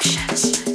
Productions.